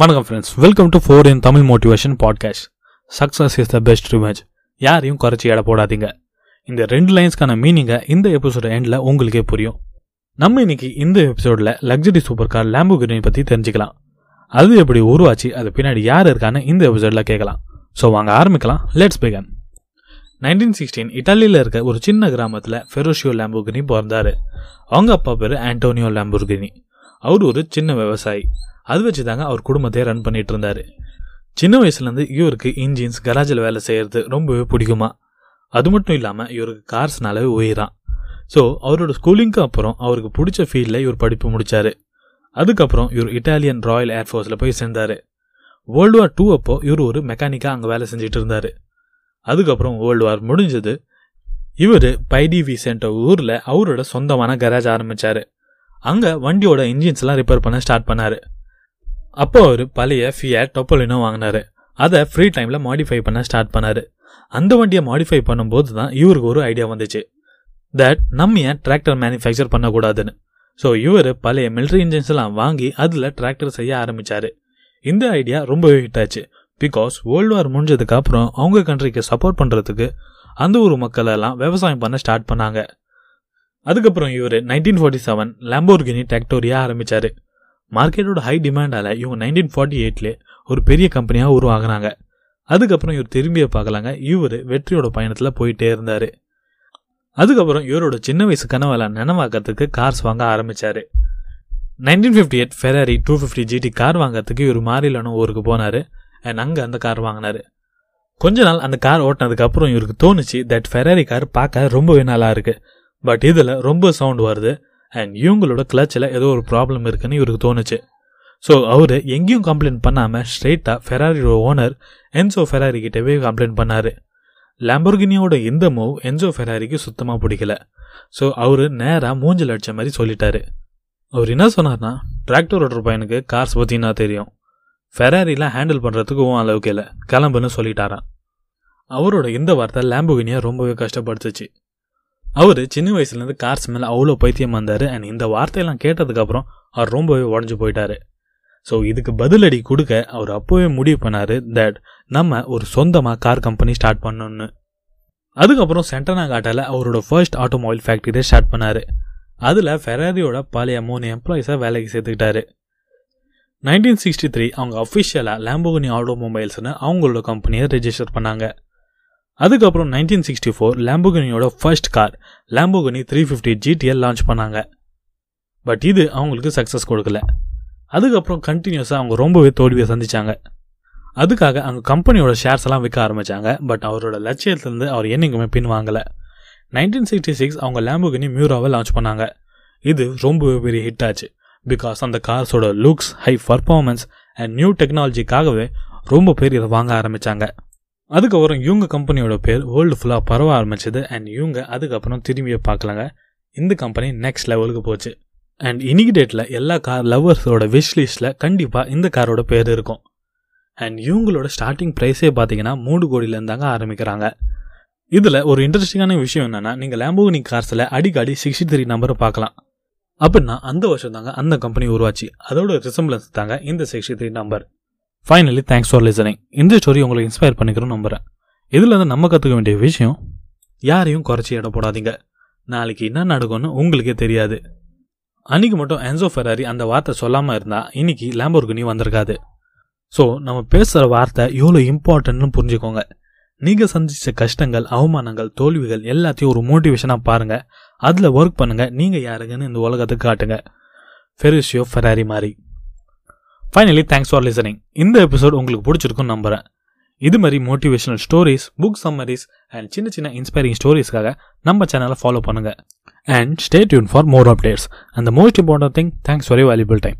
வணக்கம் friends welcome to four in Tamil motivation podcast success is the best revenge யாரையும் குறைச்சி எடை போடாதீங்க. இந்த ரெண்டு லைன்ஸ்க்கான மீனிங்கை இந்த எபிசோட எண்டில் உங்களுக்கே புரியும். நம்ம இன்னைக்கு இந்த எபிசோடில் லக்ஸரி சூப்பர் கார் லேம்போகிரினி பற்றி தெரிஞ்சுக்கலாம். அது எப்படி உருவாச்சு அது பின்னாடி யார் இருக்கான்னு இந்த எபிசோடில் கேட்கலாம். ஸோ வாங்க ஆரம்பிக்கலாம். லெட்ஸ் பிகன் நைன்டீன் சிக்ஸ்டீன் இட்டாலியில் இருக்க ஒரு சின்ன கிராமத்தில் ஃபெரோஷியோ லேம்போகினி பிறந்தாரு. அவங்க அப்பா பேர் ஆண்டோனியோ லேம்போகினி அவர் ஒரு சின்ன விவசாயி. அது வச்சு தாங்க அவர் குடும்பத்தையே ரன் பண்ணிட்டு இருந்தார். சின்ன வயசுலேருந்து இவருக்கு இன்ஜின்ஸ் கராஜில் வேலை செய்கிறது ரொம்பவே பிடிக்குமா? அது மட்டும் இல்லாமல் இவருக்கு கார்ஸ்னாலே உயிரான் ஸோ அவரோட ஸ்கூலிங்க்கு அப்புறம் அவருக்கு பிடிச்ச ஃபீல்டில் இவர் படிப்பு முடித்தார் அதுக்கப்புறம் இவர் இட்டாலியன் ராயல் ஏர்ஃபோர்ஸில் போய் சேர்ந்தார். வேர்ல்டு வார் டூ அப்போ இவர் ஒரு மெக்கானிக்காக அங்கே வேலை செஞ்சுட்டு இருந்தார். அதுக்கப்புறம் வேர்ல்டு வார் முடிஞ்சது இவர் பைடி விசென்ட் ஊரில் அவரோட சொந்தமான கராஜ் ஆரம்பித்தார் அங்கே வண்டியோட இன்ஜின்ஸ்லாம் ரிப்பேர் பண்ண ஸ்டார்ட் பண்ணார். அப்போ அவர் பழைய ஃபியட் டொப்பலினோ வாங்கினாரு. அதை ஃப்ரீ டைமில் மாடிஃபை பண்ண ஸ்டார்ட் பண்ணார். அந்த வண்டியை மாடிஃபை பண்ணும்போது தான் இவருக்கு ஒரு ஐடியா வந்துச்சு. தட் நம்ம ஏன் டிராக்டர் மேனுஃபேக்சர் பண்ணக்கூடாதுன்னு. ஸோ இவர் பழைய மிலிட்ரி இன்ஜின்ஸ் எல்லாம் வாங்கி அதில் டிராக்டர் செய்ய ஆரம்பித்தார் இந்த ஐடியா ரொம்பவே ஹிட் ஆச்சு. பிகாஸ் வேர்ல்டு வார் முடிஞ்சதுக்கு அப்புறம் அவங்க கண்ட்ரிக்கு சப்போர்ட் பண்ணுறதுக்கு அந்த ஊர் மக்களெல்லாம் விவசாயம் பண்ண ஸ்டார்ட் பண்ணாங்க. அதுக்கப்புறம் இவர் nineteen forty seven Lamborghini Trattori ஆரம்பித்தார் மார்க்கெட்டோட ஹை டிமாண்டால் இவங்க நைன்டீன் ஃபார்ட்டி எயிட்லேயே ஒரு பெரிய கம்பெனியாக உருவாகினாங்க. அதுக்கப்புறம் இவர் திரும்பிய பார்க்கலாங்க. இவர் வெற்றியோட பயணத்தில் போயிட்டே இருந்தார். அதுக்கப்புறம் இவரோட சின்ன வயசு கனவெல்லாம் நினைவாக்கிறதுக்கு கார்ஸ் வாங்க ஆரம்பித்தார் nineteen fifty eight Ferrari two fifty GT car வாங்கிறதுக்கு இவர் மாறிலான ஊருக்கு போனார். அண்ட் அங்கே அந்த கார் வாங்கினார். கொஞ்ச நாள் அந்த கார் ஓட்டினதுக்கப்புறம் இவருக்கு தோணுச்சு தட் ஃபெராரி கார் பார்க்க ரொம்பவே நல்லா இருக்குது பட் இதில் ரொம்ப சவுண்ட் வருது. அண்ட் இவங்களோட கிளச்சில் ஏதோ ஒரு ப்ராப்ளம் இருக்குன்னு இவருக்கு தோணுச்சு. ஸோ அவர் எங்கேயும் கம்ப்ளைண்ட் பண்ணாமல் ஸ்ட்ரெயிட்டாக ஃபெராரியோட ஓனர் என்சோ ஃபெராரி கிட்டவே கம்ப்ளைண்ட் பண்ணார். லேம்பர்கினியோட இந்த மூவ் என்சோ ஃபெராரிக்கு சுத்தமாக பிடிக்கல. ஸோ அவர் நேராக மூஞ்சில் அடித்த மாதிரி சொல்லிட்டாரு. அவர் என்ன சொன்னார்னா டிராக்டர் ஓட்டுற பையனுக்கு கார்ஸ் பற்றினா தெரியும்? ஃபெராரிலாம் ஹேண்டில் பண்ணுறதுக்கு உன் அளவுக்கு இல்லை. கிளம்புன்னு சொல்லிட்டாரான் அவரோட இந்த வார்த்தை லேம்புகினியை ரொம்பவே கஷ்டப்படுத்துச்சு. அவர் சின்ன வயசுலேருந்து கார்ஸ் மேலே அவ்வளோ பைத்தியம் வந்தார் அண்ட் இந்த வார்த்தையெல்லாம் கேட்டதுக்கப்புறம் அவர் ரொம்பவே உடஞ்சி போயிட்டாரு. ஸோ இதுக்கு பதிலடி கொடுக்க அவர் அப்போவே முடிவு பண்ணார் தட் நம்ம ஒரு சொந்தமாக கார் கம்பெனி ஸ்டார்ட் பண்ணணும்னு. அதுக்கப்புறம் சென்டனா காட்டால் அவரோட ஃபர்ஸ்ட் ஆட்டோமொபைல் ஃபேக்ட்ரியை ஸ்டார்ட் பண்ணார். அதில் ஃபெராரியோட பழைய மூணு எம்ப்ளாயிஸை வேலைக்கு சேர்த்துக்கிட்டாரு. நைன்டீன் சிக்ஸ்டி த்ரீ அவங்க அஃபிஷியலாக லேம்போகனி ஆட்டோமொபைல்ஸ்னு அவங்களோட கம்பெனியை ரெஜிஸ்டர் பண்ணாங்க. அதுக்கப்புறம் nineteen sixty four லேம்போகனியோட first car Lamborghini three fifty GTL launch பண்ணாங்க. பட் இது அவங்களுக்கு சக்ஸஸ் கொடுக்கல. அதுக்கப்புறம் கண்டினியூஸாக அவங்க ரொம்பவே தோல்வியை சந்தித்தாங்க அதுக்காக அவங்க கம்பெனியோட ஷேர்ஸ் எல்லாம் விற்க ஆரம்பித்தாங்க பட் அவரோட லட்சியத்திலேருந்து அவர் என்னைக்குமே பின் வாங்கலை நைன்டீன் சிக்ஸ்டி சிக்ஸ் அவங்க லேம்போகனி மியூராவை லான்ச் பண்ணாங்க. இது ரொம்பவே பெரிய ஹிட் ஆச்சு. பிகாஸ் அந்த கார்ஸோட looks high performance and new டெக்னாலஜிக்காகவே ரொம்ப பேர் இதை வாங்க ஆரம்பித்தாங்க அதுக்கப்புறம் இவங்க கம்பெனியோட பேர் வேர்ல்டு ஃபுல்லாக பரவ ஆரம்பிச்சது. அண்ட் இவங்க அதுக்கப்புறம் திரும்பியே பார்க்கலாங்க. இந்த கம்பெனி நெக்ஸ்ட் லெவலுக்கு போச்சு. அண்ட் இன்னைக்கு டேட்டில் எல்லா கார் லவ்வர்ஸோட விஷ் லிஸ்ட்டில் கண்டிப்பாக இந்த காரோட பேர் இருக்கும். அண்ட் இவங்களோட ஸ்டார்டிங் ப்ரைஸே பார்த்தீங்கன்னா மூணு கோடியிலேருந்தாங்க ஆரம்பிக்கிறாங்க. இதில் ஒரு இன்ட்ரெஸ்டிங்கான விஷயம் என்னென்னா நீங்கள் லேம்போகினி கார்ஸில் அடிக்கடி சிக்ஸ்டி த்ரீ நம்பரை பார்க்கலாம். அப்படின்னா அந்த வருஷம் தாங்க அந்த கம்பெனி உருவாச்சு. அதோட ரிசம்பிளன்ஸ் தாங்க இந்த sixty three number finally thanks for listening இந்த ஸ்டோரி உங்களுக்கு இன்ஸ்பயர் பண்ணிக்கிறோம் நம்புகிறேன் இதில் நம்ம கற்றுக்க வேண்டிய விஷயம் யாரையும் குறைச்சி இட போடாதீங்க. நாளைக்கு என்ன நடக்கும்னு உங்களுக்கே தெரியாது. அன்னைக்கு மட்டும் என்சோ ஃபெராரி அந்த வார்த்தை சொல்லாமல் இருந்தால் இன்னைக்கு லேம்போர்கினி வந்திருக்காது. ஸோ நம்ம பேசுகிற வார்த்தை எவ்வளோ இம்பார்ட்டன்ட்னு புரிஞ்சுக்கோங்க. நீங்கள் சந்தித்த கஷ்டங்கள் அவமானங்கள் தோல்விகள் எல்லாத்தையும் ஒரு மோட்டிவேஷனாக பாருங்கள் அதில் ஒர்க் பண்ணுங்கள் நீங்கள் யாருங்கன்னு இந்த உலகத்துக்கு காட்டுங்க. ஃபெரிஷியோ ஃபெராரி மாதிரி. ஃபைனலி தேங்க்ஸ் ஃபார் லிசனிங் இந்த எபிசோட் உங்களுக்கு பிடிச்சிருக்குன்னு நம்புறேன். இது மாதிரி motivational stories book summaries and சின்ன சின்ன இன்ஸ்பைரிங் ஸ்டோரிஸ்க்காக நம்ம சேனலை ஃபாலோ பண்ணுங்கள் and stay tune for more updates and the most important thing thanks for you valuable time